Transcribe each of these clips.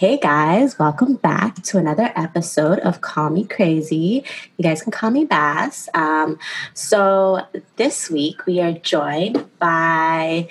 Hey guys, welcome back to another episode of Call Me Crazy. You guys can call me Bass. Um, so this week we are joined by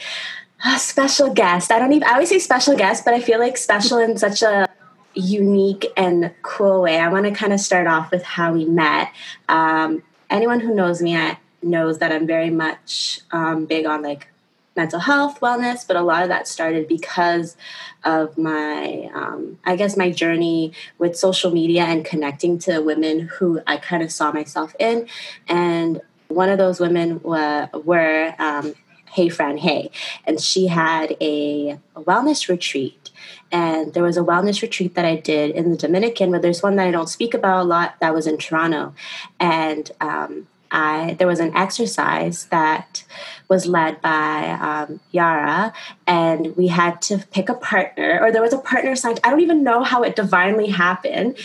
a special guest. I don't even, I always say special guest, but I feel like special in such a unique and cool way. I want to kind of start off with how we met. Um, anyone who knows me I, knows that I'm very much um, big on like mental health, wellness, but a lot of that started because of my, um, I guess, my journey with social media and connecting to women who I kind of saw myself in. And one of those women were, were um, Hey Fran Hey, and she had a, a wellness retreat. And there was a wellness retreat that I did in the Dominican, but there's one that I don't speak about a lot that was in Toronto. And um, I there was an exercise that was led by um, Yara, and we had to pick a partner, or there was a partner assigned. I don't even know how it divinely happened,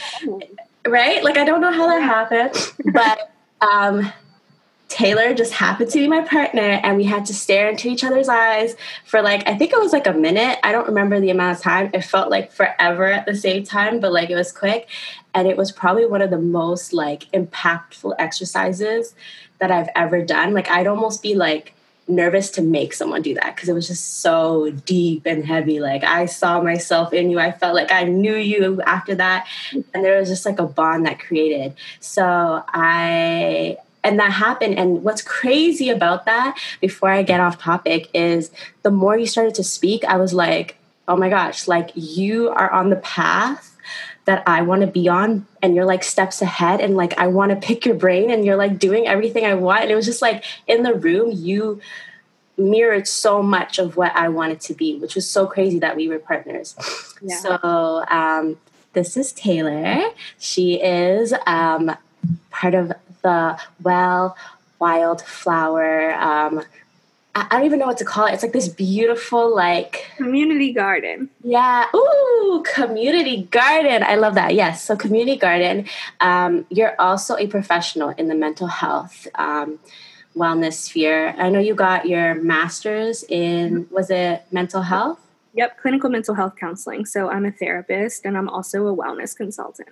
right? Like I don't know how that happened, but um, Taylor just happened to be my partner, and we had to stare into each other's eyes for like, I think it was like a minute. I don't remember the amount of time. It felt like forever at the same time, but like it was quick. And it was probably one of the most like impactful exercises that I've ever done. Like, I'd almost be like, nervous to make someone do that because it was just so deep and heavy. Like I saw myself in you. I felt like I knew you after that. And there was just like a bond that created. So I and that happened. And what's crazy about that before i get off topic is the more you started to speak i was like oh my gosh like you are on the path that I want to be on and you're like steps ahead and like I want to pick your brain and you're like doing everything I want. And it was just like in the room you mirrored so much of what I wanted to be which was so crazy that we were partners. Yeah. so um, this is Taylor. She is um, part of the well wildflower um, I don't even know what to call it. It's like this beautiful, like community garden. Yeah. Ooh, community garden. I love that. Yes. So, community garden. Um, you're also a professional in the mental health um, wellness sphere. I know you got your master's in, was it mental health? Yep, clinical mental health counseling. So, I'm a therapist and I'm also a wellness consultant.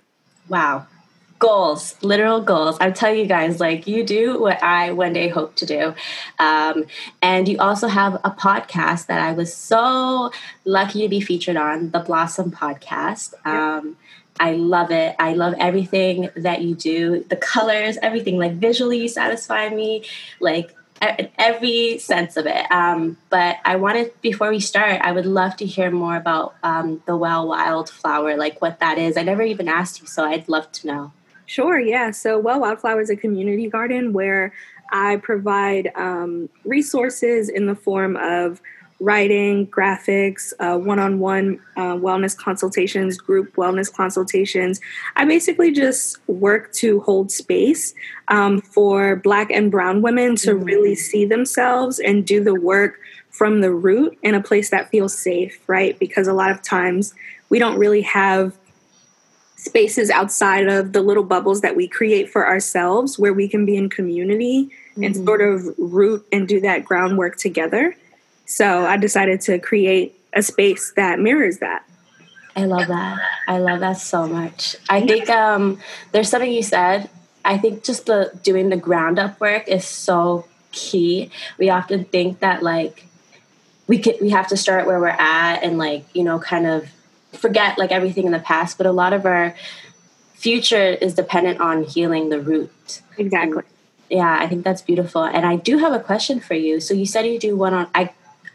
Wow goals, literal goals. I'm telling you guys, like you do what I one day hope to do. Um, and you also have a podcast that I was so lucky to be featured on, the Blossom Podcast. Um, I love it. I love everything that you do. The colors, everything, like visually satisfy me, like every sense of it. Um, but I wanted, before we start, I would love to hear more about um, the Well Wildflower, like what that is. I never even asked you, so I'd love to know. Sure, yeah. So, Well Wildflower is a community garden where I provide um, resources in the form of writing, graphics, one on one wellness consultations, group wellness consultations. I basically just work to hold space um, for Black and Brown women to mm-hmm. really see themselves and do the work from the root in a place that feels safe, right? Because a lot of times we don't really have spaces outside of the little bubbles that we create for ourselves where we can be in community mm-hmm. and sort of root and do that groundwork together. So I decided to create a space that mirrors that. I love that. I love that so much. I think um, there's something you said. I think just the doing the ground up work is so key. We often think that like we could we have to start where we're at and like you know kind of forget like everything in the past, but a lot of our future is dependent on healing the root. Exactly. And yeah, I think that's beautiful. And I do have a question for you. So you said you do one on I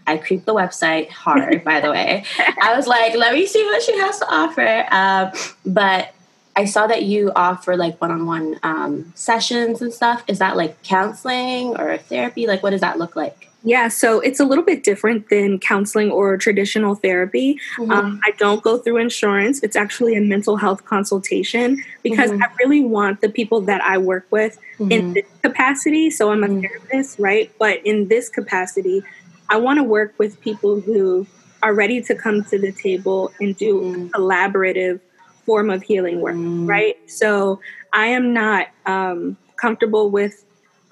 I creep the website hard, by the way. I was like, let me see what she has to offer. Um, but I saw that you offer like one-on-one um, sessions and stuff. Is that like counseling or therapy? Like, what does that look like? Yeah, so it's a little bit different than counseling or traditional therapy. Mm-hmm. Um, I don't go through insurance. It's actually a mental health consultation because mm-hmm. I really want the people that I work with mm-hmm. in this capacity. So I'm a mm-hmm. therapist, right? But in this capacity, I want to work with people who are ready to come to the table and do mm-hmm. collaborative form of healing work, mm-hmm. right? So I am not um, comfortable with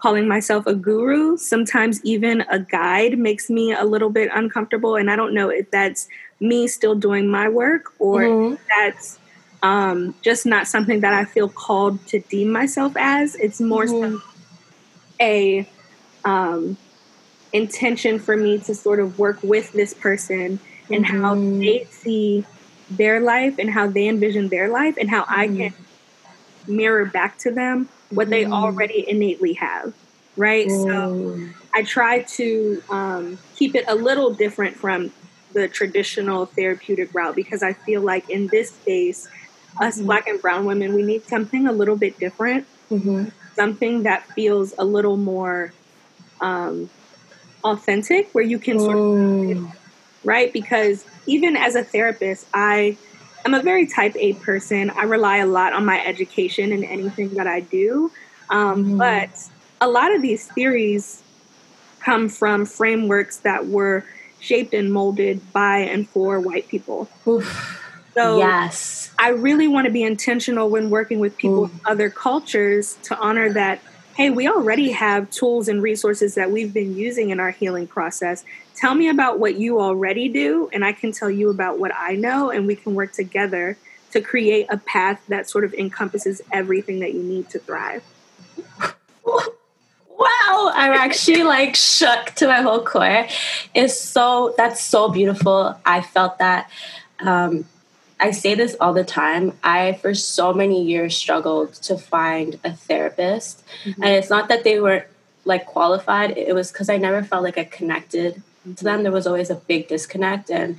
calling myself a guru. Sometimes even a guide makes me a little bit uncomfortable. And I don't know if that's me still doing my work or mm-hmm. that's um, just not something that I feel called to deem myself as. It's more mm-hmm. a um, intention for me to sort of work with this person and mm-hmm. how they see their life and how they envision their life and how I mm-hmm. can mirror back to them what they mm. already innately have, right? Mm. So I try to um, keep it a little different from the traditional therapeutic route because I feel like in this space, us mm-hmm. black and brown women, we need something a little bit different, mm-hmm. something that feels a little more um, authentic, where you can sort of, mm. right? Because even as a therapist, I I'm a very type A person. I rely a lot on my education in anything that I do. Um, mm. But a lot of these theories come from frameworks that were shaped and molded by and for white people. Oof. So yes. I really want to be intentional when working with people from other cultures to honor that hey, we already have tools and resources that we've been using in our healing process. Tell me about what you already do, and I can tell you about what I know, and we can work together to create a path that sort of encompasses everything that you need to thrive. Wow, I'm actually like shook to my whole core. It's so that's so beautiful. I felt that um, I say this all the time. I, for so many years, struggled to find a therapist. Mm-hmm. And it's not that they weren't like qualified, it was because I never felt like I connected mm-hmm. to them. There was always a big disconnect. And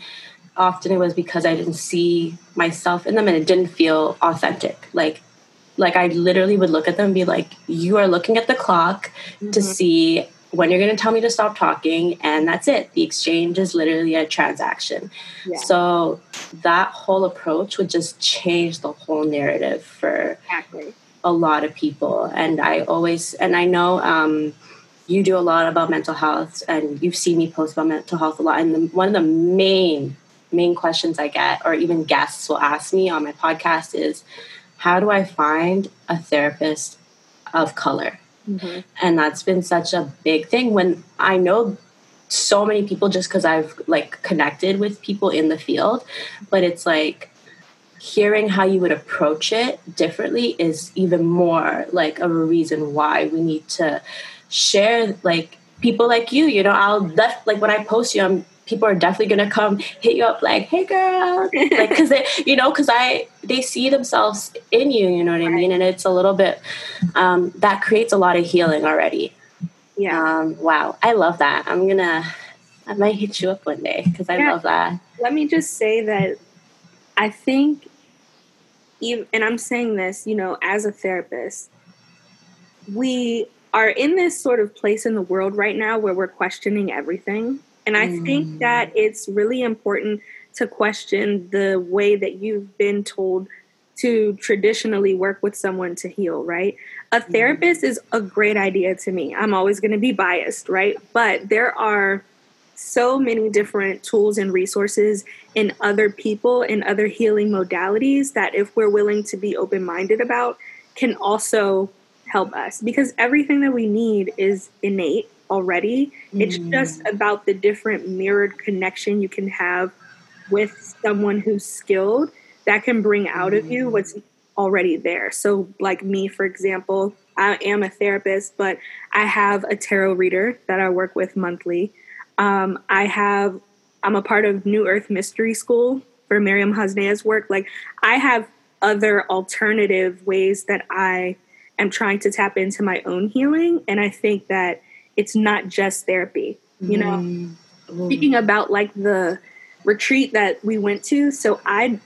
often it was because I didn't see myself in them and it didn't feel authentic. Like, like I literally would look at them and be like, you are looking at the clock mm-hmm. to see when you're going to tell me to stop talking and that's it. The exchange is literally a transaction. Yeah. so that whole approach would just change the whole narrative for exactly. a lot of people. And i always and i know um, you do a lot about mental health and you've seen me post about mental health a lot. And the, one of the main main questions i get or even guests will ask me on my podcast is how do i find a therapist of color Mm-hmm. And that's been such a big thing when I know so many people just because I've like connected with people in the field, but it's like hearing how you would approach it differently is even more like a reason why we need to share like people like you you know i'll def- like when i post you i'm people are definitely gonna come hit you up like, "Hey, girl," like because they, you know, because I they see themselves in you. You know what I mean? And it's a little bit um, that creates a lot of healing already. Yeah. Um, wow, I love that. I'm gonna. I might hit you up one day because I yeah. love that. Let me just say that I think, even, and I'm saying this, you know, as a therapist, we are in this sort of place in the world right now where we're questioning everything and I mm. think that it's really important to question the way that you've been told to traditionally work with someone to heal, right? A mm. therapist is a great idea to me. I'm always going to be biased, right? But there are so many different tools and resources in other people and other healing modalities that if we're willing to be open minded about can also help us because everything that we need is innate already. Mm. It's just about the different mirrored connection you can have with someone who's skilled that can bring out mm. of you mm. what's already there. So, like me, for example, I am a therapist, but I have a tarot reader that I work with monthly. Um, I have, I'm a part of New Earth Mystery School for Miriam Hasnea's work. Like, I have other alternative ways that I am trying to tap into my own healing. And I think that it's not just therapy you know mm. speaking about like the retreat that we went to so i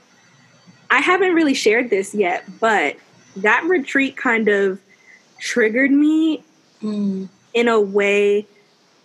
i haven't really shared this yet but that retreat kind of triggered me mm. in a way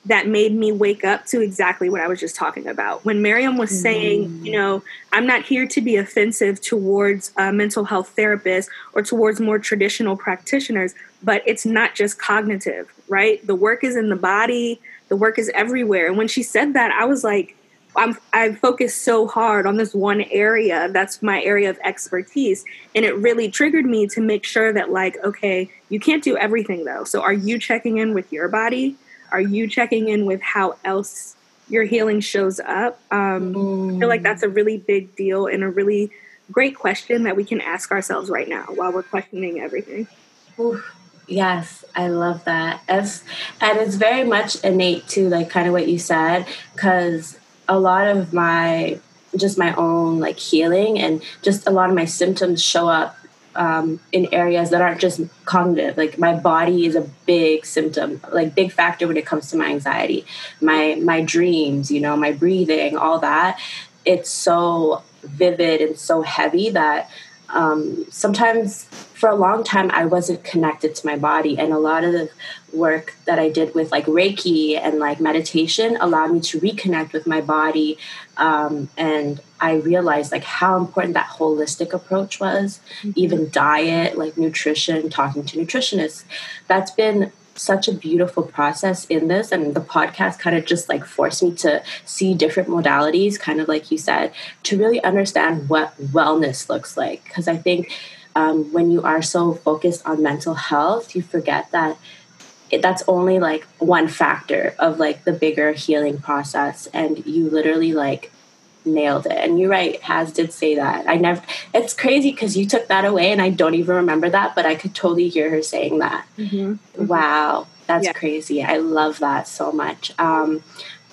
that made me wake up to exactly what I was just talking about. When Miriam was mm. saying, you know, I'm not here to be offensive towards a mental health therapists or towards more traditional practitioners, but it's not just cognitive, right? The work is in the body, the work is everywhere. And when she said that, I was like, I'm I focus so hard on this one area that's my area of expertise and it really triggered me to make sure that like okay you can't do everything though so are you checking in with your body are you checking in with how else your healing shows up um, mm. I feel like that's a really big deal and a really great question that we can ask ourselves right now while we're questioning everything Oof. Yes, I love that. As, and it's very much innate to like kind of what you said, because a lot of my just my own like healing and just a lot of my symptoms show up um, in areas that aren't just cognitive. Like my body is a big symptom, like big factor when it comes to my anxiety, my my dreams, you know, my breathing, all that. It's so vivid and so heavy that um, sometimes for a long time I wasn't connected to my body and a lot of the work that I did with like Reiki and like meditation allowed me to reconnect with my body um, and I realized like how important that holistic approach was mm-hmm. even diet like nutrition talking to nutritionists that's been such a beautiful process in this and the podcast kind of just like forced me to see different modalities kind of like you said to really understand what wellness looks like. Because i think um, when you are so focused on mental health you forget that it, that's only like one factor of like the bigger healing process and you literally like nailed it and you're right has did say that i never it's crazy because you took that away and i don't even remember that but i could totally hear her saying that mm-hmm. Mm-hmm. wow that's yeah. crazy i love that so much um,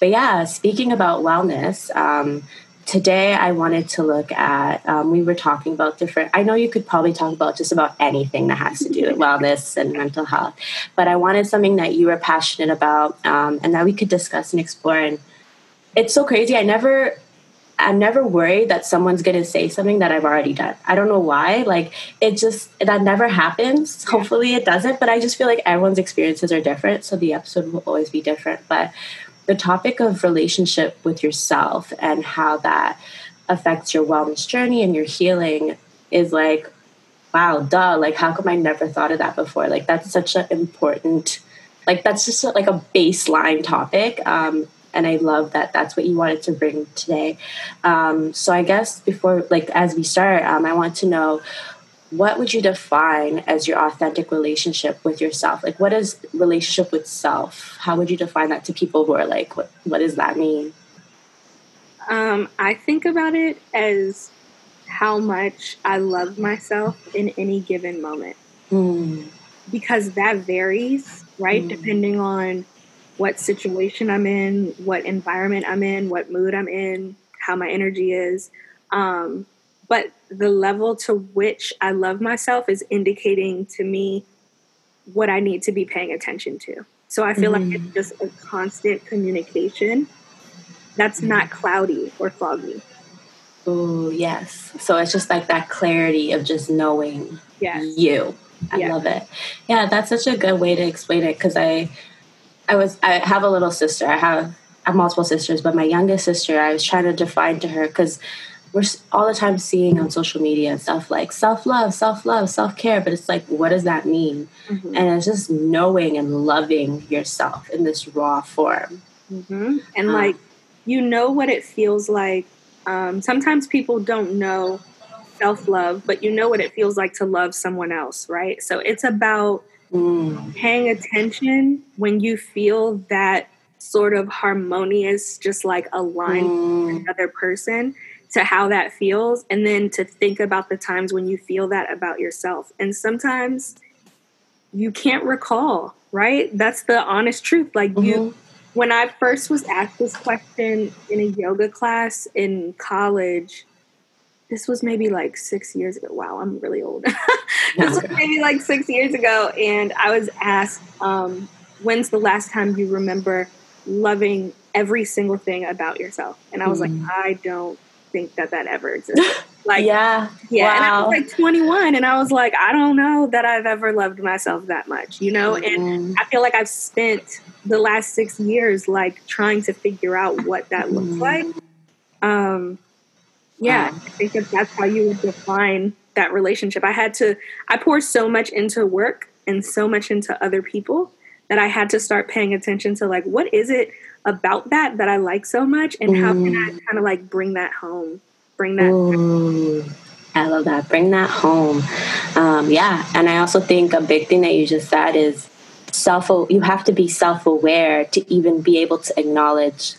but yeah speaking about wellness um, today i wanted to look at um, we were talking about different i know you could probably talk about just about anything that has to do with wellness and mental health but i wanted something that you were passionate about um, and that we could discuss and explore and it's so crazy i never I'm never worried that someone's going to say something that I've already done. I don't know why. Like it just that never happens. Hopefully it doesn't, but I just feel like everyone's experiences are different, so the episode will always be different. But the topic of relationship with yourself and how that affects your wellness journey and your healing is like wow, duh, like how come I never thought of that before? Like that's such an important like that's just like a baseline topic um, and I love that that's what you wanted to bring today. Um, so I guess before, like as we start, um, I want to know what would you define as your authentic relationship with yourself? Like, what is relationship with self? How would you define that to people who are like, what What does that mean? Um, I think about it as how much I love myself in any given moment. Mm. Because that varies, right? Mm. Depending on what situation I'm in, what environment I'm in, what mood I'm in, how my energy is. Um, but the level to which I love myself is indicating to me what I need to be paying attention to. So I feel mm-hmm. like it's just a constant communication that's mm-hmm. not cloudy or foggy. Oh, yes. So it's just like that clarity of just knowing yes. you. I yes. love it. Yeah, that's such a good way to explain it because I I was I have a little sister. I have I have multiple sisters, but my youngest sister, I was trying to define to her because we're all the time seeing on social media and stuff like self love, self love, self care. But it's like, what does that mean? Mm-hmm. And it's just knowing and loving yourself in this raw form. Mm-hmm. And um, like, you know what it feels like. Um, sometimes people don't know self love, but you know what it feels like to love someone else, right? So it's about mm. paying attention when you feel that sort of harmonious, just like aligned mm. with another person to how that feels, and then to think about the times when you feel that about yourself. And sometimes you can't recall, right? That's the honest truth. Like mm-hmm. you, when I first was asked this question in a yoga class in college, this was maybe like six years ago. Wow, I'm really old. this was maybe like six years ago, and I was asked, um, "When's the last time you remember loving every single thing about yourself?" And I was mm. like, "I don't think that that ever existed." Like, yeah, yeah. Wow. And I was like 21, and I was like, I don't know that I've ever loved myself that much, you know. Mm. And I feel like I've spent the last six years like trying to figure out what that looks mm. like. Um, yeah, um, I think that that's how you would define that relationship. I had to, I poured so much into work and so much into other people that I had to start paying attention to like, what is it about that that I like so much, and how can I kind of like bring that home, bring that. Ooh, I love that. Bring that home. Um, yeah, and I also think a big thing that you just said is self. You have to be self aware to even be able to acknowledge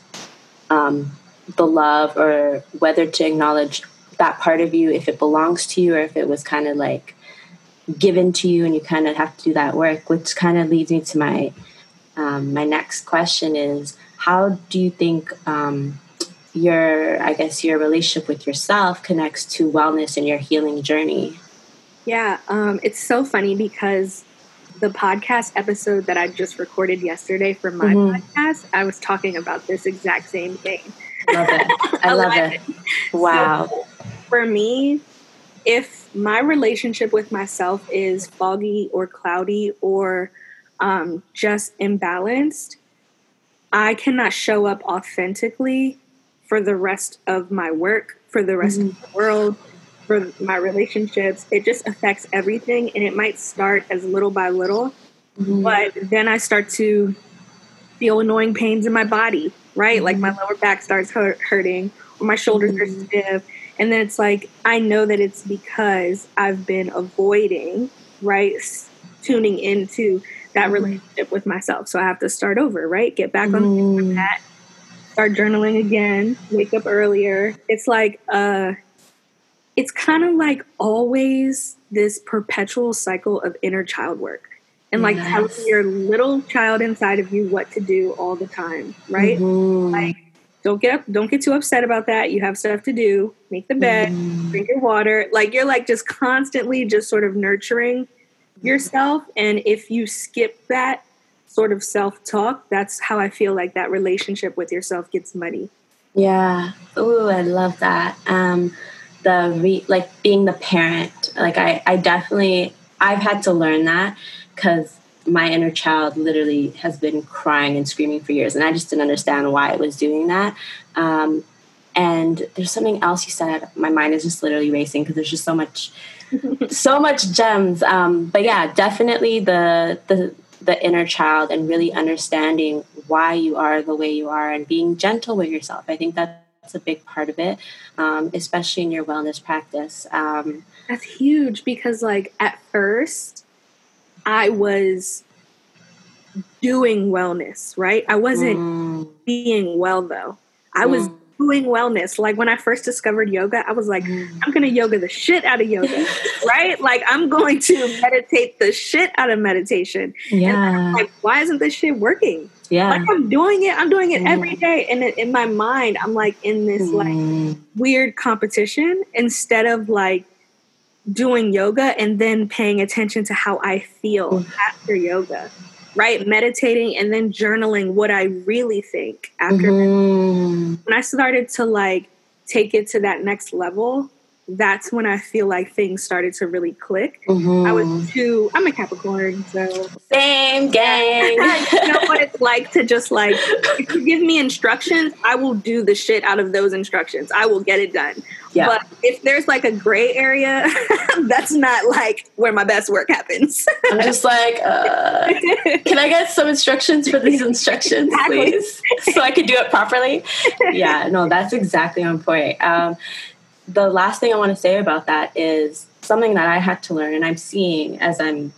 um, the love, or whether to acknowledge that part of you if it belongs to you, or if it was kind of like given to you, and you kind of have to do that work. Which kind of leads me to my um, my next question is how do you think um, your i guess your relationship with yourself connects to wellness and your healing journey yeah um, it's so funny because the podcast episode that i just recorded yesterday for my mm-hmm. podcast i was talking about this exact same thing love it i love it wow so for me if my relationship with myself is foggy or cloudy or um, just imbalanced I cannot show up authentically for the rest of my work, for the rest mm-hmm. of the world, for my relationships. It just affects everything. And it might start as little by little, mm-hmm. but then I start to feel annoying pains in my body, right? Mm-hmm. Like my mm-hmm. lower back starts hurt, hurting, or my shoulders are mm-hmm. stiff. And then it's like, I know that it's because I've been avoiding, right? Tuning into that mm-hmm. relationship with myself. So I have to start over, right? Get back on mm. that, start journaling again, wake up earlier. It's like uh it's kind of like always this perpetual cycle of inner child work. And like yes. telling your little child inside of you what to do all the time, right? Mm-hmm. Like don't get up, don't get too upset about that. You have stuff to do. Make the bed, mm. drink your water. Like you're like just constantly just sort of nurturing yourself. And if you skip that sort of self talk, that's how I feel like that relationship with yourself gets muddy. Yeah. Ooh, I love that. Um, the re- like being the parent, like I, I definitely, I've had to learn that because my inner child literally has been crying and screaming for years, and I just didn't understand why it was doing that. Um, and there's something else you said. My mind is just literally racing because there's just so much so much gems. Um, but yeah, definitely the the the inner child and really understanding why you are the way you are and being gentle with yourself. I think that's a big part of it, um, especially in your wellness practice. Um, that's huge because, like, at first, I was doing wellness, right? I wasn't mm. being well though. I mm. was doing wellness. Like when I first discovered yoga, I was like, mm. I'm going to yoga the shit out of yoga, right? Like I'm going to meditate the shit out of meditation. Yeah. like, why isn't this shit working? Yeah. Like I'm doing it. I'm doing it mm. every day. And in my mind, I'm like in this like mm. weird competition instead of like doing yoga and then paying attention to how I feel mm. after yoga right? Meditating and then journaling what I really think after. Mm-hmm. When I started to like take it to that next level, that's when I feel like things started to really click. Mm-hmm. I was too, I'm a Capricorn, so. Same gang. you know what it's like to just like, if you give me instructions, I will do the shit out of those instructions. I will get it done. Yeah. But if there's like a gray area, that's not like where my best work happens. I'm just like, uh, can I get some instructions for these instructions, exactly. please? So I could do it properly? Yeah, no, that's exactly on point. Um, the last thing I want to say about that is something that I had to learn, and I'm seeing as I'm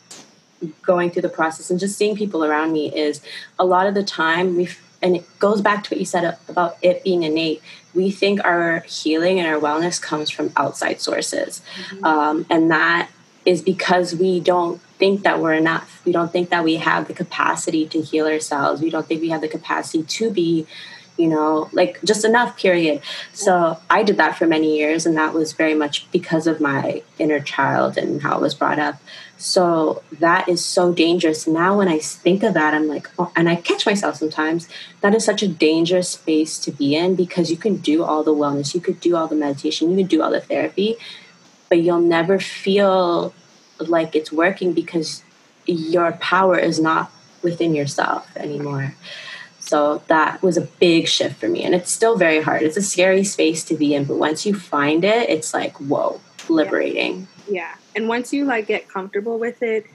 going through the process and just seeing people around me is a lot of the time we and it goes back to what you said about it being innate we think our healing and our wellness comes from outside sources. Mm-hmm. um, and that is because we don't think that we're enough. We don't think that we have the capacity to heal ourselves. We don't think we have the capacity to be you know, like just enough, period. So I did that for many years, and that was very much because of my inner child and how it was brought up. So that is so dangerous. Now, when I think of that, I'm like, oh, and I catch myself sometimes, that is such a dangerous space to be in because you can do all the wellness, you could do all the meditation, you can do all the therapy, but you'll never feel like it's working because your power is not within yourself anymore. So that was a big shift for me. And it's still very hard. It's a scary space to be in, but once you find it, it's like, whoa, liberating. Yeah. And once you like get comfortable with it,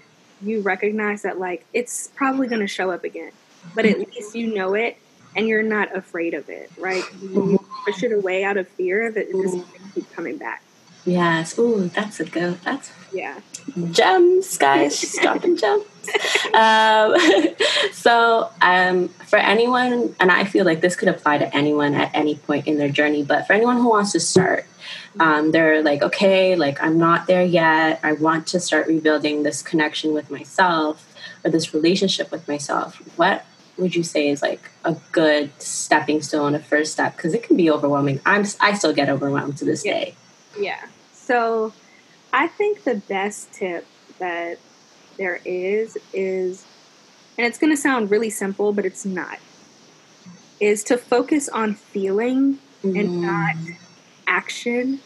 you recognize that like it's probably going to show up again. But at least you know it and you're not afraid of it, right? You mm-hmm. push it away out of fear that it just mm-hmm. keep coming back. Yes. Ooh, that's a good. That's yeah. Gems, guys. She's dropping gems. Um, so, um, for anyone, and I feel like this could apply to anyone at any point in their journey, but for anyone who wants to start, um, they're like, okay, like I'm not there yet. I want to start rebuilding this connection with myself or this relationship with myself. What would you say is like a good stepping stone, a first step? Because it can be overwhelming. I'm I still get overwhelmed to this yeah. day. Yeah. So I think the best tip that there is is, and it's going to sound really simple, but it's not, is to focus on feeling mm. and not action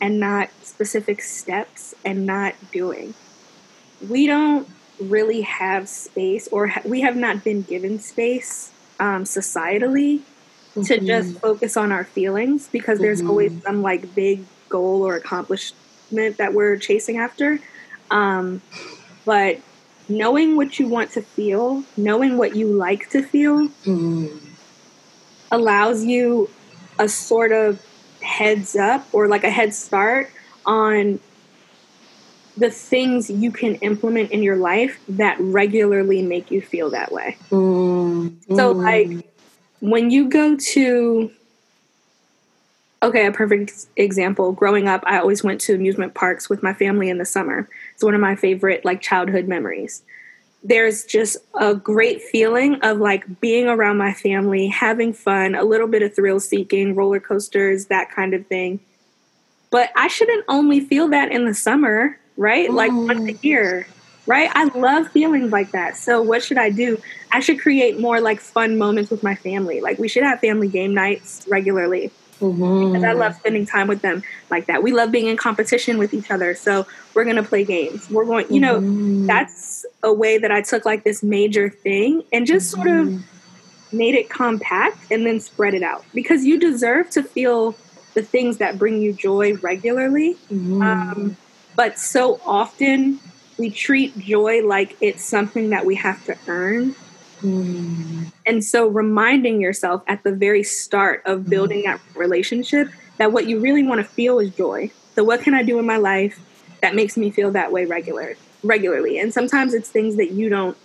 and not specific steps and not doing. We don't really have space, or ha- we have not been given space um, societally mm-hmm. to just focus on our feelings because there's mm-hmm. always some like big goal or accomplishment that we're chasing after. Um, but knowing what you want to feel, knowing what you like to feel, mm-hmm. allows you a sort of heads up or like a head start on the things you can implement in your life that regularly make you feel that way. Mm, so, like, when you go to, okay, a perfect example. Growing up, I always went to amusement parks with my family in the summer. It's one of my favorite, like, childhood memories. There's just a great feeling of like being around my family, having fun, a little bit of thrill seeking, roller coasters, that kind of thing. But I shouldn't only feel that in the summer right? Mm. Like once a year, right? I love feelings like that. So what should I do? I should create more like fun moments with my family. Like we should have family game nights regularly. Mm-hmm. Because I love spending time with them like that. We love being in competition with each other. So we're going to play games. We're going, you know, mm-hmm. that's a way that I took like this major thing and just sort of mm-hmm. made it compact and then spread it out because you deserve to feel the things that bring you joy regularly. Mm-hmm. Um, but so often we treat joy like it's something that we have to earn. Mm. And so reminding yourself at the very start of building mm. that relationship that what you really want to feel is joy. So what can I do in my life that makes me feel that way regular regularly? And sometimes it's things that you don't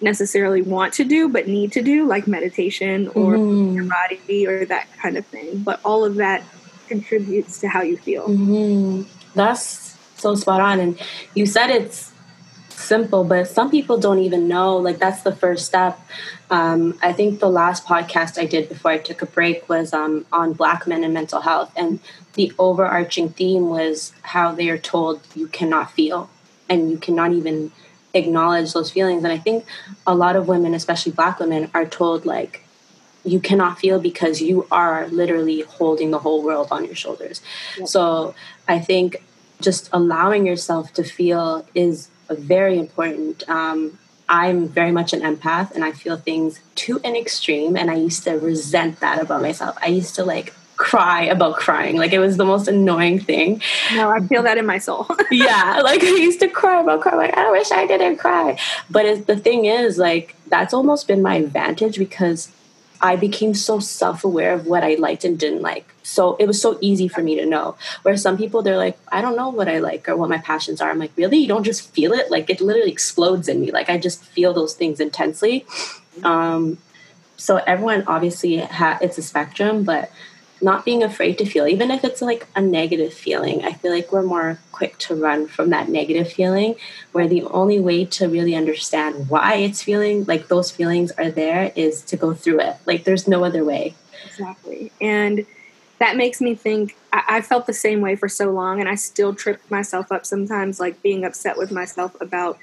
necessarily want to do but need to do like meditation or mm. your body or that kind of thing. But all of that contributes to how you feel. Mm-hmm. That's so spot on. And you said it's simple, but some people don't even know. Like that's the first step. Um, I think the last podcast I did before I took a break was um, on Black men and mental health, and the overarching theme was how they are told you cannot feel and you cannot even acknowledge those feelings. And I think a lot of women, especially Black women, are told like you cannot feel because you are literally holding the whole world on your shoulders. Yep. So I think just allowing yourself to feel is very important. Um, I'm very much an empath and I feel things to an extreme. And I used to resent that about myself. I used to like cry about crying. Like it was the most annoying thing. No, I feel that in my soul. yeah. Like I used to cry about crying. Like I wish I didn't cry. But the thing is, like, that's almost been my advantage because I became so self aware of what I liked and didn't like. So it was so easy for me to know. Where some people, they're like, I don't know what I like or what my passions are. I'm like, really? You don't just feel it? Like it literally explodes in me. Like I just feel those things intensely. Um, so everyone obviously ha- it's a spectrum, but not being afraid to feel, even if it's like a negative feeling. I feel like we're more quick to run from that negative feeling, where the only way to really understand why it's feeling like those feelings are there is to go through it. Like there's no other way. Exactly. And that makes me think I, I felt the same way for so long, and I still trip myself up sometimes, like being upset with myself about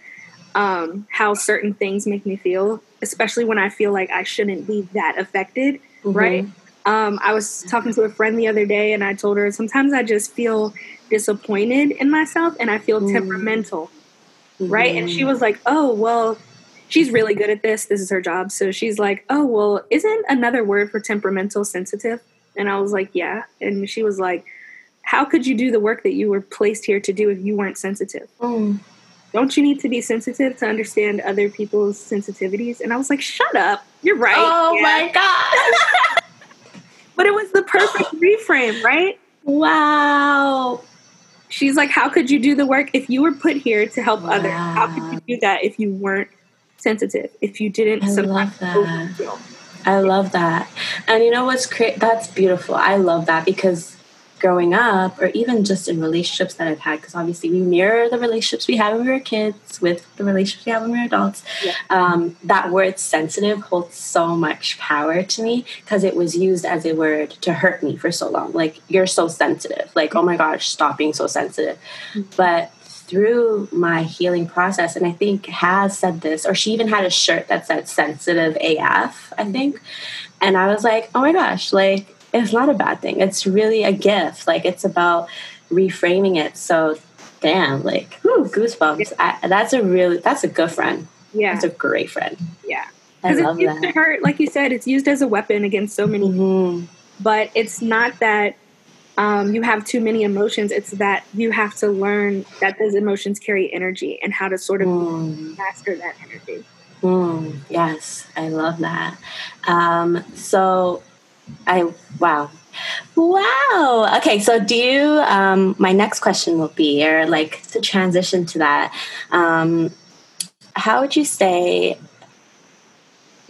um, how certain things make me feel, especially when I feel like I shouldn't be that affected, mm-hmm. right? Um, I was talking to a friend the other day and I told her sometimes I just feel disappointed in myself and I feel mm. temperamental, mm-hmm. right? And she was like, oh, well, she's really good at this. This is her job. So she's like, oh, well, isn't another word for temperamental sensitive? And I was like, yeah. And she was like, how could you do the work that you were placed here to do if you weren't sensitive? Mm. don't you need to be sensitive to understand other people's sensitivities? And I was like, shut up. You're right. Oh yeah. my God. but it was the perfect reframe, right? Wow. She's like, how could you do the work if you were put here to help wow. others? How could you do that if you weren't sensitive? If you didn't I love that. I love that. And you know what's great? That's beautiful. I love that because growing up, or even just in relationships that I've had, because obviously we mirror the relationships we had when we were kids with the relationships we have when we were adults. Yeah. Um, that word sensitive holds so much power to me because it was used as a word to hurt me for so long. Like, you're so sensitive. Like, oh my gosh, stop being so sensitive. Mm-hmm. But through my healing process, and I think has said this, or she even had a shirt that said sensitive AF, I think. And I was like, oh my gosh, like it's not a bad thing. It's really a gift. Like it's about reframing it. So damn, like whew, goosebumps. I, that's a really that's a good friend. Yeah, that's a great friend. Yeah, because it's used that. to hurt. Like you said, it's used as a weapon against so many. Mm-hmm. But it's not that um, you have too many emotions. It's that you have to learn that those emotions carry energy and how to sort of mm. master that energy. Mm, yes, I love that. Um, so I wow. Wow. Okay, so do you um my next question will be or like to transition to that. Um how would you say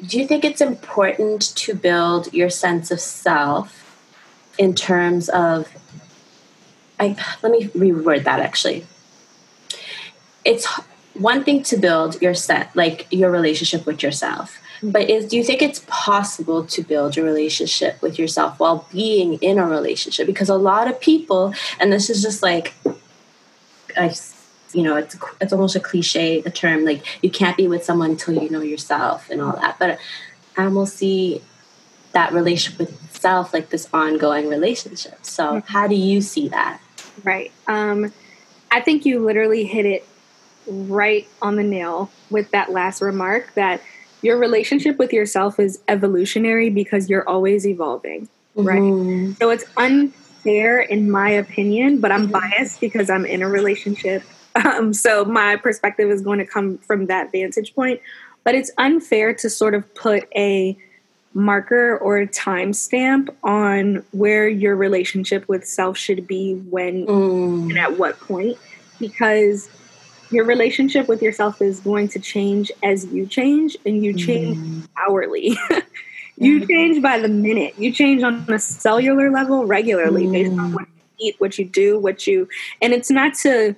do you think it's important to build your sense of self in terms of I let me reword that actually. It's one thing to build your set like your relationship with yourself but is do you think it's possible to build a relationship with yourself while being in a relationship? Because a lot of people and this is just like I, you know it's it's almost a cliche a term like you can't be with someone until you know yourself and all that. But i almost see that relationship with self like this ongoing relationship. So mm-hmm. how do you see that? Right. Um i think you literally hit it right on the nail with that last remark that your relationship with yourself is evolutionary because you're always evolving, right? Mm-hmm. So it's unfair, in my opinion, but I'm mm-hmm. biased because I'm in a relationship. Um, so my perspective is going to come from that vantage point. But it's unfair to sort of put a marker or a timestamp on where your relationship with self should be when mm. and at what point because your relationship with yourself is going to change as you change and you change mm. hourly you mm. change by the minute you change on a cellular level regularly mm. based on mm. what you eat what you do what you and it's not to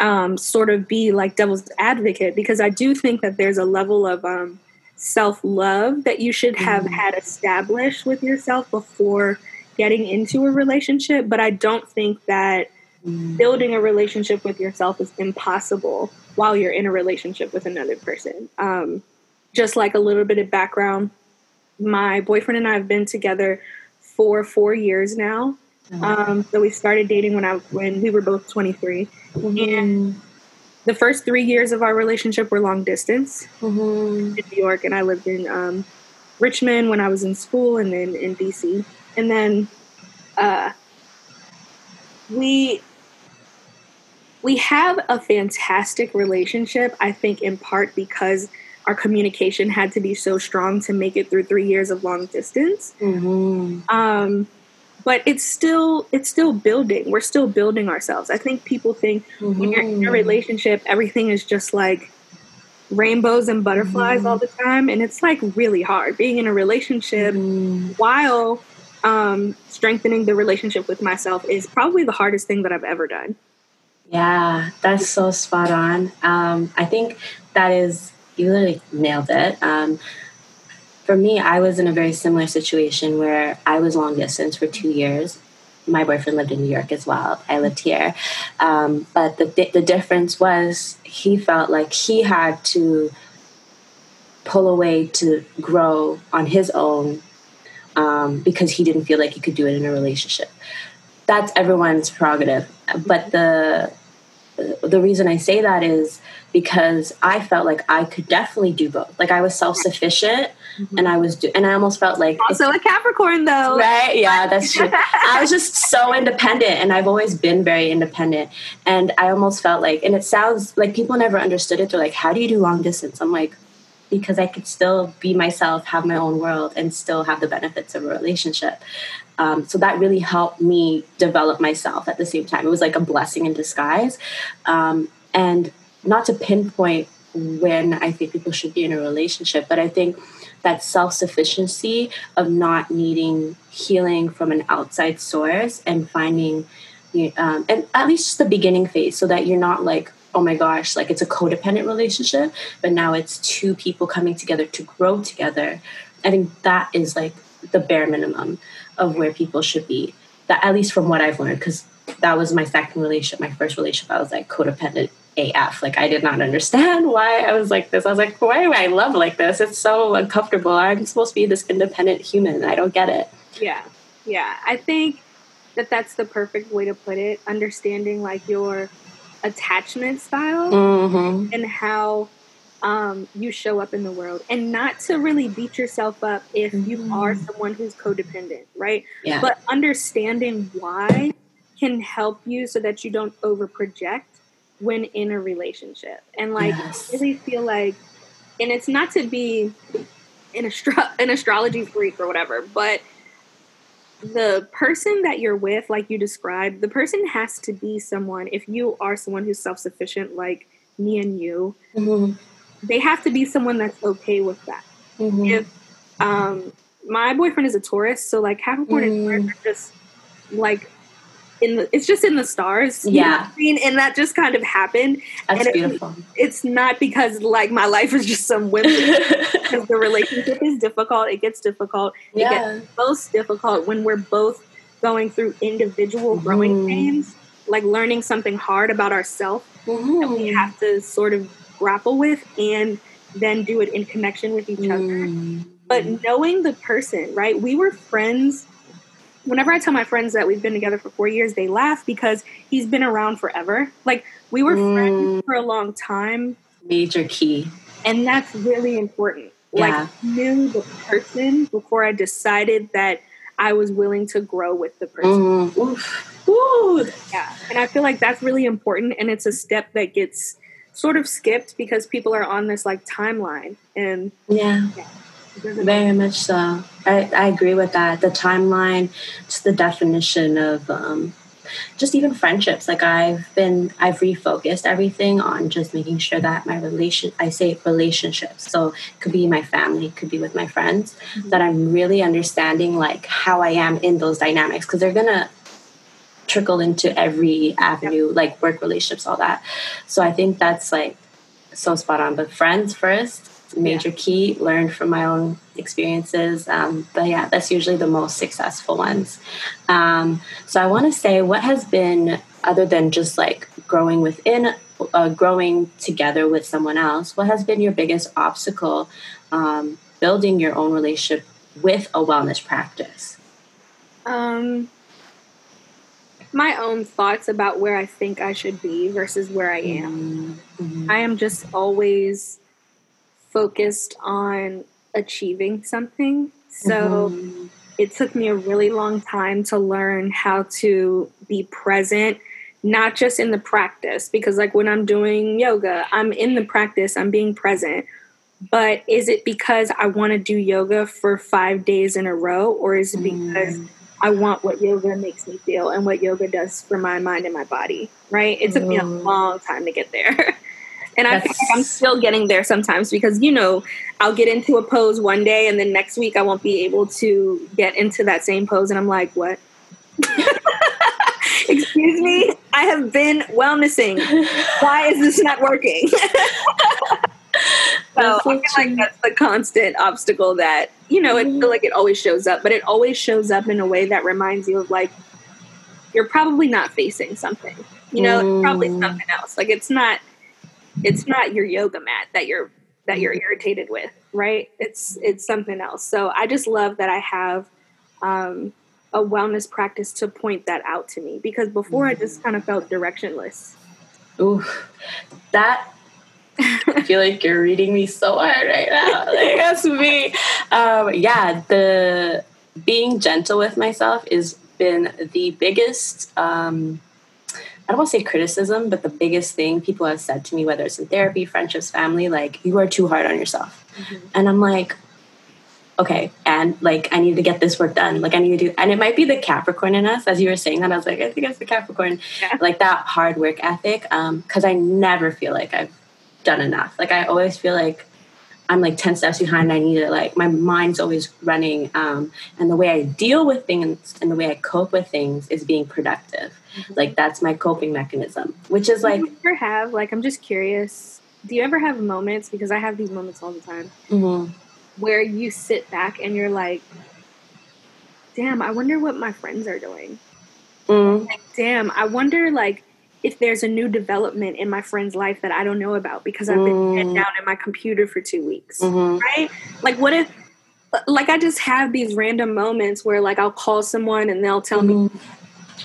um, sort of be like devil's advocate because i do think that there's a level of um, self-love that you should have mm. had established with yourself before getting into a relationship but i don't think that building a relationship with yourself is impossible while you're in a relationship with another person. Um, just like a little bit of background, my boyfriend and I have been together for four years now. Mm-hmm. Um, so we started dating when I when we were both 23, mm-hmm. and the first three years of our relationship were long distance mm-hmm. in New York, and I lived in um, Richmond when I was in school, and then in DC, and then uh, we we have a fantastic relationship, I think, in part because our communication had to be so strong to make it through three years of long distance. Mm-hmm. Um, but it's still it's still building. We're still building ourselves. I think people think mm-hmm. when you're in a mm-hmm. relationship, everything is just like rainbows and butterflies mm-hmm. all the time, and it's like really hard being in a relationship mm-hmm. while um, strengthening the relationship with myself is probably the hardest thing that I've ever done. Yeah, that's so spot on. Um, I think that is, you literally nailed it. Um, for me, I was in a very similar situation where I was long distance for two years. My boyfriend lived in New York as well. I lived here. Um, but the, the difference was he felt like he had to pull away to grow on his own um, because he didn't feel like he could do it in a relationship. That's everyone's prerogative. But the the reason I say that is because I felt like I could definitely do both. Like I was self sufficient, mm-hmm. and I was, do- and I almost felt like also a Capricorn though, right? Yeah, that's true. I was just so independent, and I've always been very independent, and I almost felt like, and it sounds like people never understood it. They're like, "How do you do long distance?" I'm like, because I could still be myself, have my own world, and still have the benefits of a relationship. Um, so that really helped me develop myself at the same time. It was like a blessing in disguise. Um, and not to pinpoint when I think people should be in a relationship, but I think that self sufficiency of not needing healing from an outside source and finding, um, and at least the beginning phase, so that you're not like, oh my gosh, like it's a codependent relationship, but now it's two people coming together to grow together. I think that is like the bare minimum of where people should be. That at least from what I've learned, because that was my second relationship. My first relationship, I was like codependent AF. Like I did not understand why I was like this. I was like, why do I love like this? It's so uncomfortable. I'm supposed to be this independent human. I don't get it. Yeah, yeah. I think that that's the perfect way to put it. Understanding like your attachment style mm-hmm. and how um, you show up in the world and not to really beat yourself up if you mm-hmm. are someone who's codependent, right? Yeah. But understanding why can help you so that you don't over project when in a relationship. And like yes. really feel like and it's not to be an, astro- an astrology freak or whatever, but the person that you're with, like you described, the person has to be someone, if you are someone who's self sufficient, like me and you, mm-hmm they have to be someone that's okay with that. Mm-hmm. If um, my boyfriend is a Taurus, so like Capricorn mm. and Taurus mm. are just like in the, it's just in the stars. Yeah. I mean? And that just kind of happened. That's and beautiful. It, it's not because like my life is just some whim because the relationship is difficult. It gets difficult. Yeah. It gets most difficult when we're both going through individual growing mm. pains, like learning something hard about ourselves. Mm-hmm. And we have to sort of grapple with and then do it in connection with each other. Mm. But knowing the person, right? We were friends. Whenever I tell my friends that we've been together for four years, they laugh because he's been around forever. Like we were mm. friends for a long time. Major key. And that's really important. Yeah. Like knew the person before I decided that I was willing to grow with the person. Mm. Oof. Ooh. Yeah. And I feel like that's really important and it's a step that gets sort of skipped because people are on this like timeline and yeah, yeah very much so. I, I agree with that. The timeline it's the definition of um, just even friendships. Like i've been i've refocused everything on just making sure that my relation i say relationships. So it could be my family it could be with my friends mm-hmm. that i'm really understanding like how i am in those dynamics because they're gonna trickle into every avenue, like work relationships, all that. So I think that's like so spot on. But friends first, major yeah. key, learned from my own experiences. Um, but yeah, that's usually the most successful ones. Um, so I want to say, what has been, other than just like growing within, uh, growing together with someone else, what has been your biggest obstacle um, building your own relationship with a wellness practice? Um, my own thoughts about where I think I should be versus where I am. Mm-hmm. I am just always focused on achieving something. So mm-hmm. it took me a really long time to learn how to be present, not just in the practice, because like when I'm doing yoga, I'm in the practice, I'm being present. But is it because I want to do yoga for five days in a row, or is it because mm I want what yoga makes me feel and what yoga does for my mind and my body, right? It took me a mm. long time to get there. and I feel like I'm still getting there sometimes because, you know, I'll get into a pose one day and then next week I won't be able to get into that same pose. And I'm like, what? Excuse me? I have been wellnessing. Why is this not working? so, I feel like that's the constant obstacle that you know mm-hmm. it feel like it always shows up, but it always shows up in a way that reminds you of like you're probably not facing something. You know, mm. probably something else. Like it's not it's not your yoga mat that you're that you're irritated with, right? It's it's something else. So I just love that I have um, a wellness practice to point that out to me because before mm. I just kind of felt directionless. Ooh, that I feel like you're reading me so hard right now. Like, that's me. Um, yeah, the being gentle with myself has been the biggest. Um, I don't want to say criticism, but the biggest thing people have said to me, whether it's in therapy, friendships, family, like you are too hard on yourself, mm-hmm. and I'm like, okay, and like I need to get this work done. Like I need to do, and it might be the Capricorn in us, as you were saying that. I was like, I think it's the Capricorn, yeah. like that hard work ethic. Um, because I never feel like I've done enough. Like I always feel like I'm like 10 steps behind. I need to like, my mind's always running. Um, and the way I deal with things and the way I cope with things is being productive. Mm-hmm. Like that's my coping mechanism, which is like. Do you ever have, like, I'm just curious, do you ever have moments, because I have these moments all the time, mm-hmm. where you sit back and you're like, damn, I wonder what my friends are doing. Mm. Like, damn, I wonder, like, if there's a new development in my friend's life that I don't know about because I've been mm. head down in my computer for two weeks, mm-hmm. right? Like, what if, like, I just have these random moments where, like, I'll call someone and they'll tell mm-hmm. me,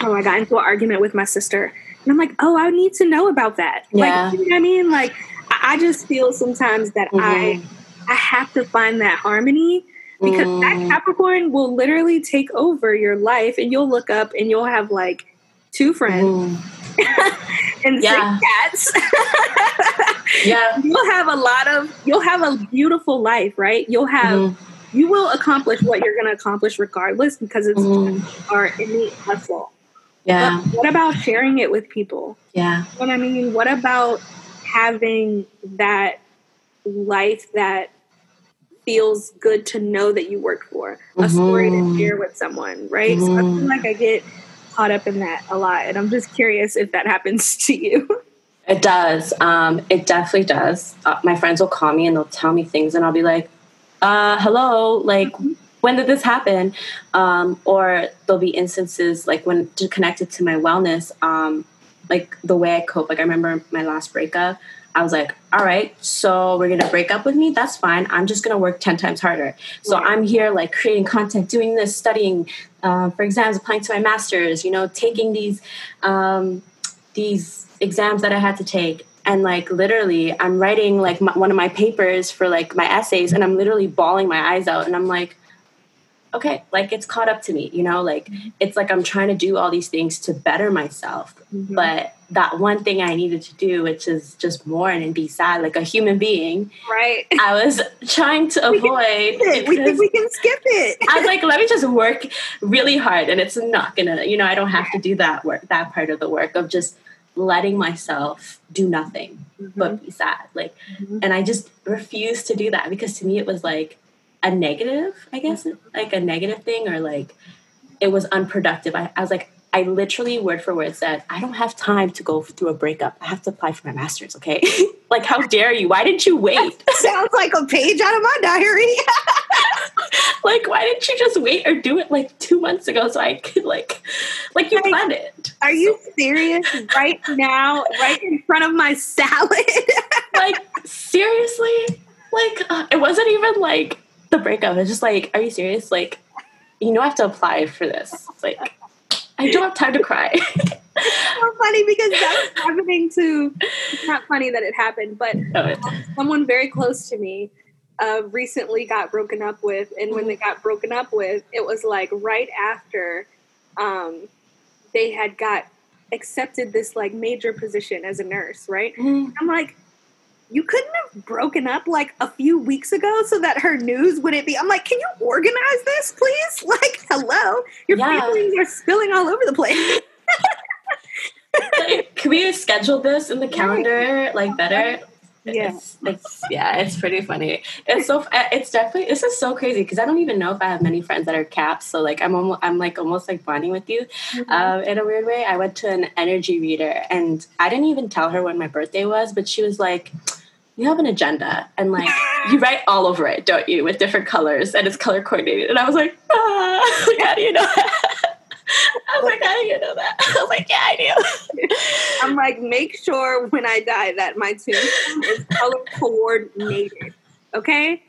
oh, I got into an argument with my sister. And I'm like, oh, I need to know about that. Yeah. Like, you know what I mean? Like, I just feel sometimes that mm-hmm. I, I have to find that harmony because mm. that Capricorn will literally take over your life and you'll look up and you'll have like two friends mm. and yeah. cats. yeah. You'll have a lot of you'll have a beautiful life, right? You'll have mm-hmm. you will accomplish what you're gonna accomplish regardless because it's mm-hmm. our innate hustle. Yeah. But what about sharing it with people? Yeah. What I mean, what about having that life that feels good to know that you worked for, a mm-hmm. story to mm-hmm. share with someone, right? So I feel mm-hmm. like I get caught up in that a lot. And I'm just curious if that happens to you. It does. Um, it definitely does. Uh, my friends will call me and they'll tell me things, and I'll be like, uh, hello, like, when did this happen? Um, or there'll be instances like when connected to my wellness, um, like the way I cope. Like, I remember my last breakup. I was like, all right, so we're gonna break up with me. That's fine. I'm just gonna work 10 times harder. So I'm here like creating content, doing this, studying uh, for exams, applying to my master's, you know, taking these, um, these exams that I had to take. And like literally, I'm writing like my, one of my papers for like my essays, and I'm literally bawling my eyes out. And I'm like, okay, like it's caught up to me, you know, like mm-hmm. it's like I'm trying to do all these things to better myself. Mm-hmm. But that one thing I needed to do, which is just mourn and be sad like a human being. Right. I was trying to we avoid. We think we can skip it. I was like, let me just work really hard. And it's not gonna, you know, I don't have to do that work, that part of the work of just letting myself do nothing mm-hmm. but be sad. Like, mm-hmm. and I just refused to do that because to me it was like, a negative, I guess, like a negative thing, or like it was unproductive. I, I was like, I literally word for word said, I don't have time to go through a breakup. I have to apply for my master's, okay? like, how dare you? Why didn't you wait? sounds like a page out of my diary. like, why didn't you just wait or do it like two months ago so I could, like, like you like, planned it? Are you serious? right now, right in front of my salad? like, seriously? Like, uh, it wasn't even like the breakup. It's just like, are you serious? Like, you know, I have to apply for this. It's like, I don't have time to cry. it's so funny because that's happening to. It's not funny that it happened, but oh, someone very close to me uh, recently got broken up with, and when they got broken up with, it was like right after um, they had got accepted this like major position as a nurse, right? Mm-hmm. I'm like, you couldn't have broken up like a few weeks ago so that her news wouldn't be. I'm like, can you organize this, please? Like, hello, your yeah. feelings are spilling all over the place. like, can we schedule this in the calendar like better? Yeah, it's, it's, yeah, it's pretty funny. It's so it's definitely this is so crazy because I don't even know if I have many friends that are caps. So like I'm almost I'm like almost like bonding with you, mm-hmm. um, in a weird way. I went to an energy reader and I didn't even tell her when my birthday was, but she was like you have an agenda and like you write all over it, don't you, with different colors and it's color coordinated. And I was like, ah, how do you know that? I was like, how do you know that? I was like, yeah, I do. I'm like, make sure when I die that my tomb is color coordinated. Okay?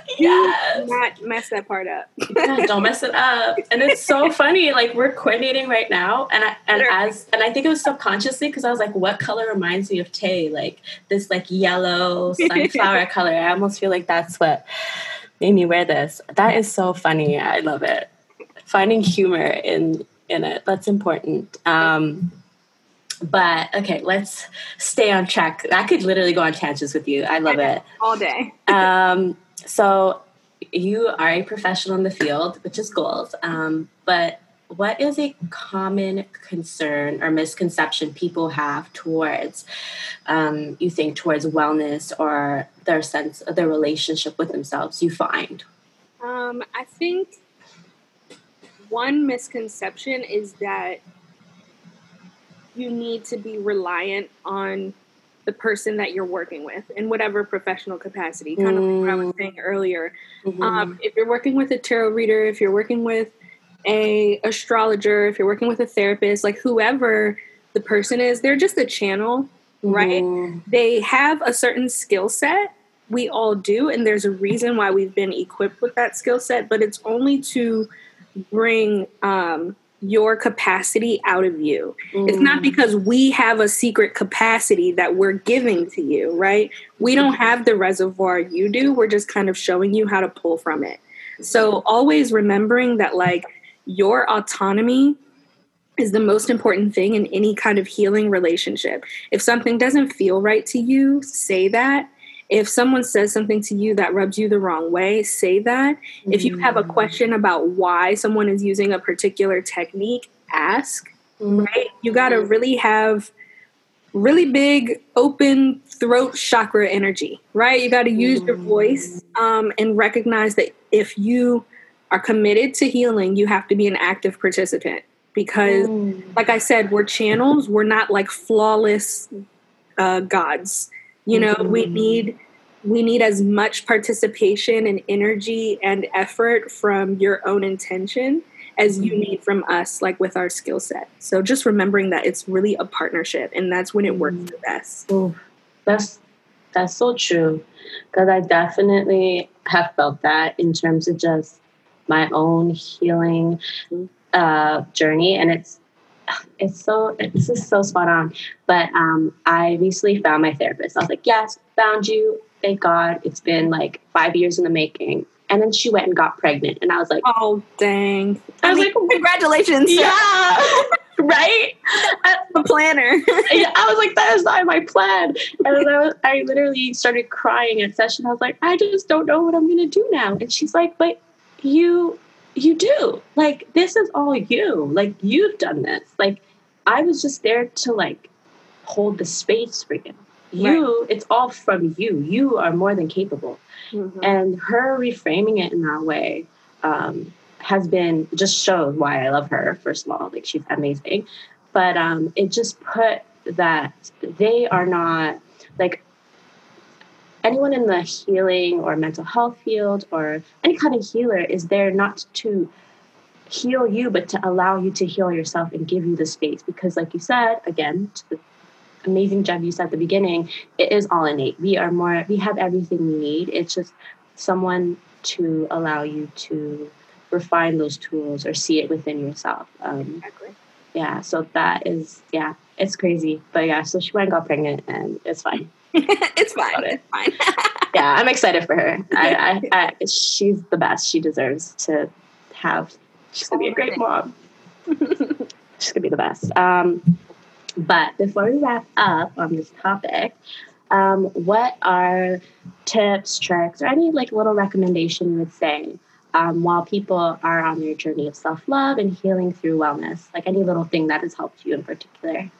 yes. not mess that part up. yeah, don't mess it up. And it's so funny. Like we're coordinating right now, and I and as and I think it was subconsciously because I was like, what color reminds me of Tay? Like this like yellow sunflower color. I almost feel like that's what made me wear this. That is so funny. I love it. Finding humor in in it. That's important. Um, but okay, let's stay on track. I could literally go on tangents with you. I love it all day. um, so you are a professional in the field, which is goals. Um, but what is a common concern or misconception people have towards um, you think towards wellness or their sense of their relationship with themselves you find um, i think one misconception is that you need to be reliant on the person that you're working with in whatever professional capacity. Kind mm. of like what I was mm. saying earlier. Mm-hmm. Um, if you're working with a tarot reader, if you're working with a astrologer, if you're working with a therapist, like whoever the person is, they're just a channel, mm-hmm. right? They have a certain skill set. We all do, and there's a reason why we've been equipped with that skill set, but it's only to bring um, your capacity out of you. Mm. It's not mm. because we have a secret capacity that we're giving to you, right? We don't have the reservoir you do. We're just kind of showing you how to pull from it. So always remembering that like your autonomy is the most important thing in any kind of healing relationship. If something doesn't feel right to you, say that if someone says something to you that rubs you the wrong way, say that. Mm-hmm. If you have a mm. question about why someone is using a particular technique, ask. Mm-hmm. Right? You got to really have really big open throat chakra energy, right? You got to use mm-hmm. your voice um, and recognize that if you are committed to healing, you have to be an active participant because, mm. like I said, we're channels, we're not like flawless uh, gods you know, mm-hmm. we need we need as much participation and energy and effort from your own intention as you mm-hmm. need from us like with our skill set so just remembering that it's really a partnership and that's when it works mm-hmm. the best Ooh, that's that's so true because i definitely have felt that in terms of just my own healing mm-hmm. uh, journey and it's it's so this is so spot on. But um, I recently found my therapist. I was like, yes, found you. Thank God. It's been like five years in the making. And then she went and got pregnant, and I was like, "Oh dang!" I, I was mean, like, "Congratulations!" Yeah, right. the planner. I was like, "That is not my plan." And I, was, I literally started crying at session. I was like, "I just don't know what I'm gonna do now." And she's like, "But you you do. Like, this is all you. Like, you've done this. Like, I was just there to, like, hold the space for you. You, right. it's all from you. You are more than capable. Mm-hmm. And her reframing it in that way um, has been just shows why I love her, first of all. Like, she's amazing. But um, it just put that they are not, like, anyone in the healing or mental health field or any kind of healer is there not to heal you, but to allow you to heal yourself and give you the space. Because, like you said, again, to the amazing job you said at the beginning, it is all innate. We are more, we have everything we need. It's just someone to allow you to refine those tools or see it within yourself. Um, exactly. Yeah, so that is, yeah, it's crazy. But yeah, so she went and got pregnant and it's fine. it's fine. It. It's fine. yeah, I'm excited for her. I, I, I, she's the best. She deserves to have. She's gonna be a great mom. she's gonna be the best. Um, but before we wrap up on this topic, um, what are tips, tricks, or any like little recommendation you would say um, while people are on their journey of self love and healing through wellness? Like any little thing that has helped you in particular.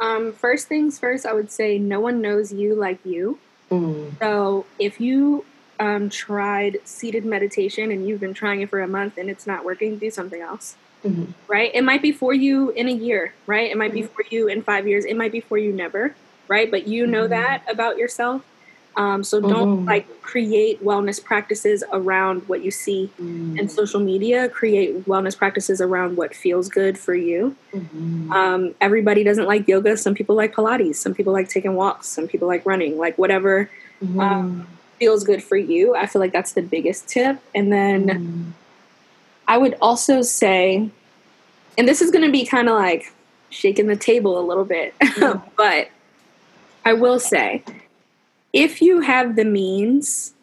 Um, first things first, I would say no one knows you like you. Mm. So if you um, tried seated meditation and you've been trying it for a month and it's not working, do something else. Mm-hmm. Right? It might be for you in a year, right? It might mm-hmm. be for you in five years. It might be for you never, right? But you know mm-hmm. that about yourself. Um, so don't mm-hmm. like create wellness practices around what you see mm-hmm. in social media. Create wellness practices around what feels good for you. Mm-hmm. Um, everybody doesn't like yoga. Some people like Pilates. Some people like taking walks. Some people like running. Like whatever. Um, feels good for you. I feel like that's the biggest tip. And then mm. I would also say, and this is going to be kind of like shaking the table a little bit, mm. but I will say, if you have the means,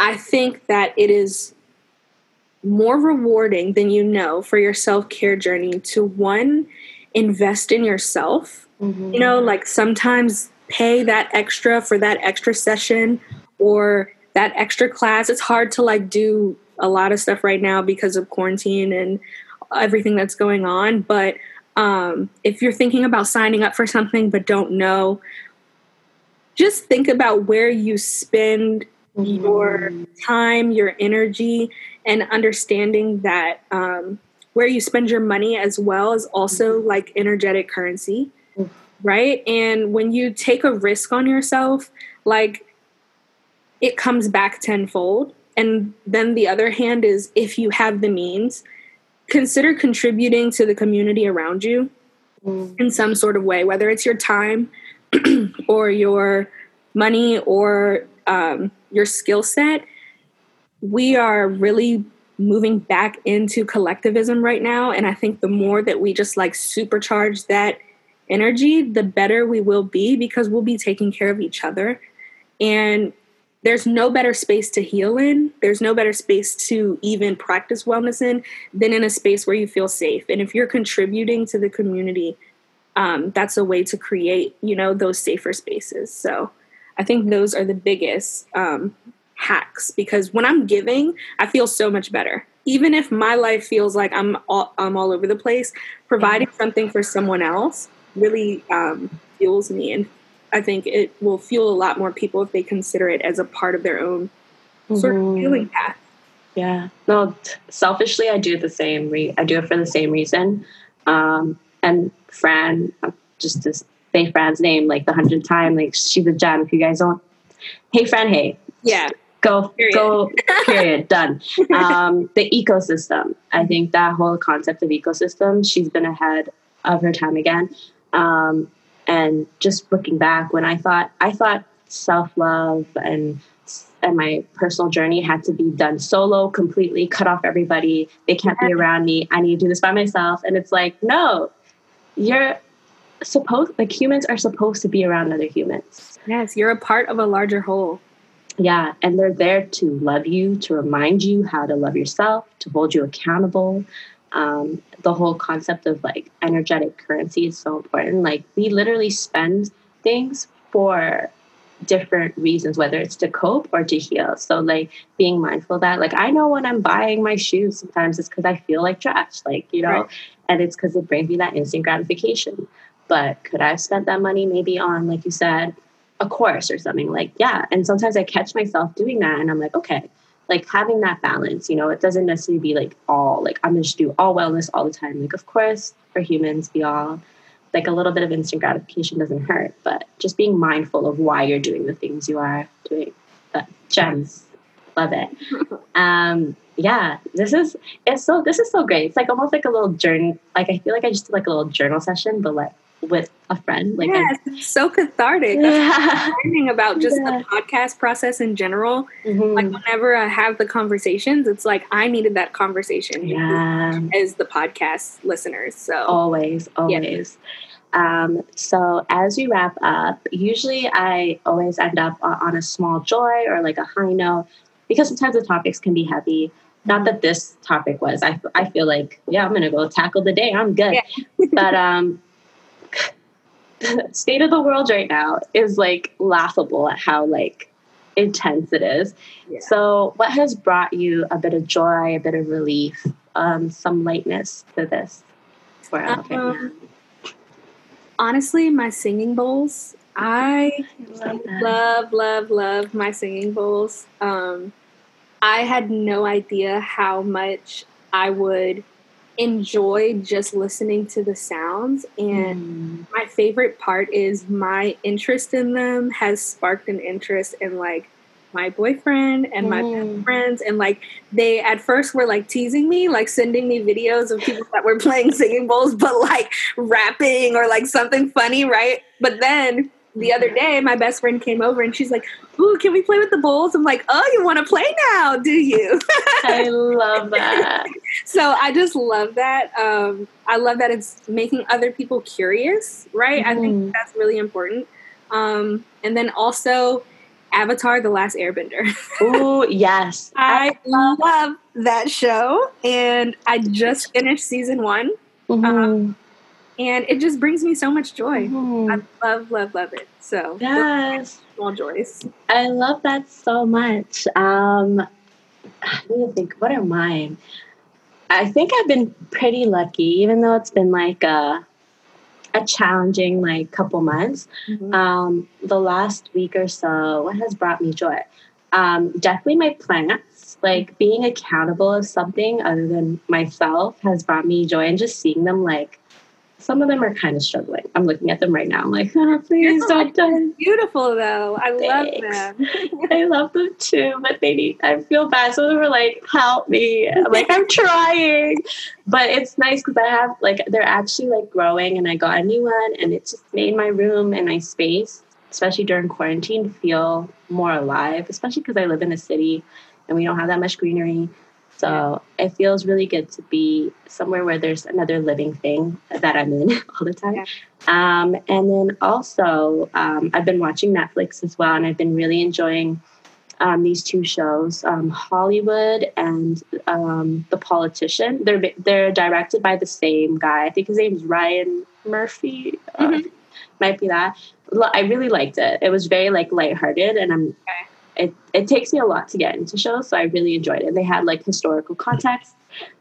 I think that it is more rewarding than you know for your self care journey to one, invest in yourself. Mm-hmm. You know, like sometimes pay that extra for that extra session or that extra class. It's hard to like do a lot of stuff right now because of quarantine and everything that's going on. But um, if you're thinking about signing up for something but don't know, just think about where you spend mm-hmm. your time, your energy, and understanding that um, where you spend your money as well is also mm-hmm. like energetic currency, mm-hmm. right? And when you take a risk on yourself, like it comes back tenfold. And then the other hand is if you have the means, consider contributing to the community around you mm. in some sort of way, whether it's your time or your money or um, your skill set. We are really moving back into collectivism right now. And I think the more that we just like supercharge that energy, the better we will be because we'll be taking care of each other. And there's no better space to heal in. There's no better space to even practice wellness in than in a space where you feel safe. And if you're contributing to the community, um, that's a way to create, you know, those safer spaces. So I think those are the biggest um, hacks because when I'm giving, I feel so much better. Even if my life feels like I'm all, I'm all over the place, providing something for someone else really um, fuels me and I think it will fuel a lot more people if they consider it as a part of their own mm-hmm. sort of mm-hmm. healing path. Yeah. No, selfishly, I do the same. Re- I do it for the same reason. Um, and Fran, just to say Fran's name like the hundredth time, like she's a gem. If you guys don't, hey Fran, hey, yeah, go period. go period done. Um, the ecosystem. I think that whole concept of ecosystem, she's been ahead of her time again. Um, and just looking back when i thought i thought self-love and and my personal journey had to be done solo completely cut off everybody they can't be around me i need to do this by myself and it's like no you're supposed like humans are supposed to be around other humans. Yes you're a part of a larger whole. Yeah and they're there to love you to remind you how to love yourself to hold you accountable. Um, the whole concept of like energetic currency is so important. Like we literally spend things for different reasons, whether it's to cope or to heal. So like being mindful that like I know when I'm buying my shoes, sometimes it's because I feel like trash, like you know, right. and it's because it brings me that instant gratification. But could I have spent that money maybe on, like you said, a course or something? Like yeah. And sometimes I catch myself doing that, and I'm like, okay, like having that balance, you know, it doesn't necessarily be like all like I'm just do all wellness all the time. Like of course for humans we all like a little bit of instant gratification doesn't hurt, but just being mindful of why you're doing the things you are doing. But gems. Love it. Um yeah, this is it's so this is so great. It's like almost like a little journey. Like I feel like I just did like a little journal session, but like with a friend. Like yes, it's so cathartic. Yeah. Learning about just yeah. the podcast process in general. Mm-hmm. Like whenever I have the conversations, it's like I needed that conversation yeah. as the podcast listeners. So always, always. Yeah. Um, so as we wrap up, usually I always end up on a small joy or like a high note because sometimes the topics can be heavy. Not that this topic was. I, I feel like, yeah, I'm going to go tackle the day. I'm good. but um, state of the world right now is like laughable at how like intense it is. Yeah. So, what has brought you a bit of joy, a bit of relief, um, some lightness to this? Um, honestly, my singing bowls. I love, love, love, love my singing bowls. Um, I had no idea how much I would enjoy just listening to the sounds and mm. my favorite part is my interest in them has sparked an interest in like my boyfriend and my mm. friends and like they at first were like teasing me like sending me videos of people that were playing singing bowls but like rapping or like something funny right but then the other day, my best friend came over and she's like, "Ooh, can we play with the bowls?" I'm like, "Oh, you want to play now, do you?" I love that. so I just love that. Um, I love that it's making other people curious, right? Mm-hmm. I think mm-hmm. that's really important. Um, and then also Avatar: The Last Airbender. Oh yes, I love that show, and I just finished season one. Mm-hmm. Um, and it just brings me so much joy. Mm-hmm. I love, love, love it. So yes, small joys. I love that so much. Um, I need to think. What are mine? I think I've been pretty lucky, even though it's been like a a challenging like couple months. Mm-hmm. Um, the last week or so, what has brought me joy? Um, definitely my plants. Like being accountable of something other than myself has brought me joy, and just seeing them like some of them are kind of struggling. I'm looking at them right now. I'm like, oh, please don't die. Beautiful though. I Thanks. love them. I love them too, but they need. I feel bad. So they were like, help me. I'm like, I'm trying, but it's nice because I have like they're actually like growing, and I got a new one, and it just made my room and my space, especially during quarantine, feel more alive. Especially because I live in a city, and we don't have that much greenery. So yeah. it feels really good to be somewhere where there's another living thing that I'm in all the time. Yeah. Um, and then also, um, I've been watching Netflix as well, and I've been really enjoying um, these two shows, um, Hollywood and um, The Politician. They're they're directed by the same guy. I think his name's Ryan Murphy. Uh, mm-hmm. Uh, might be that. I really liked it. It was very like lighthearted, and I'm okay it, it takes me a lot to get into shows, so I really enjoyed it. They had like historical context.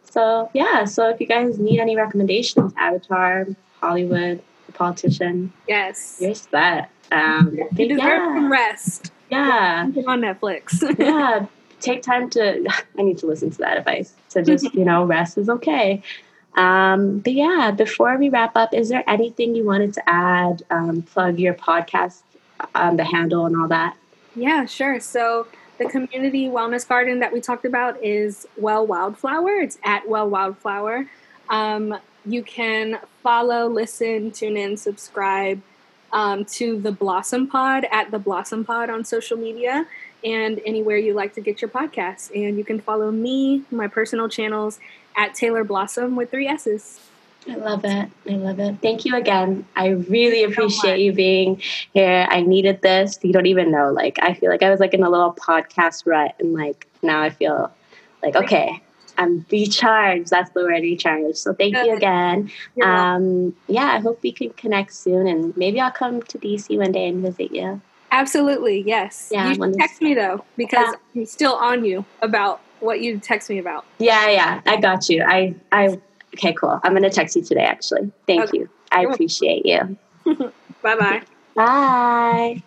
So yeah, so if you guys need any recommendations, Avatar, Hollywood, The Politician, yes, you're. Um, you deserve yeah. some rest. Yeah, on Netflix. yeah, take time to. I need to listen to that advice. So just you know, rest is okay. Um, but yeah, before we wrap up, is there anything you wanted to add? Um, plug your podcast, um, the handle, and all that. Yeah, sure. So the community wellness garden that we talked about is Well Wildflower. It's at Well Wildflower. Um, you can follow, listen, tune in, subscribe um, to the Blossom Pod at the Blossom Pod on social media and anywhere you like to get your podcasts. And you can follow me, my personal channels at Taylor Blossom with three S's. I love it. I love it. Thank you again. I really appreciate you being here. I needed this. You don't even know. Like, I feel like I was like in a little podcast rut, and like now I feel like okay, I'm recharged. That's the word, recharged. So thank you again. Um, yeah, I hope we can connect soon, and maybe I'll come to DC one day and visit you. Absolutely, yes. Yeah, you text me though because yeah. I'm still on you about what you text me about. Yeah, yeah, I got you. I I Okay, cool. I'm going to text you today, actually. Thank okay. you. I appreciate you. Bye-bye. Bye.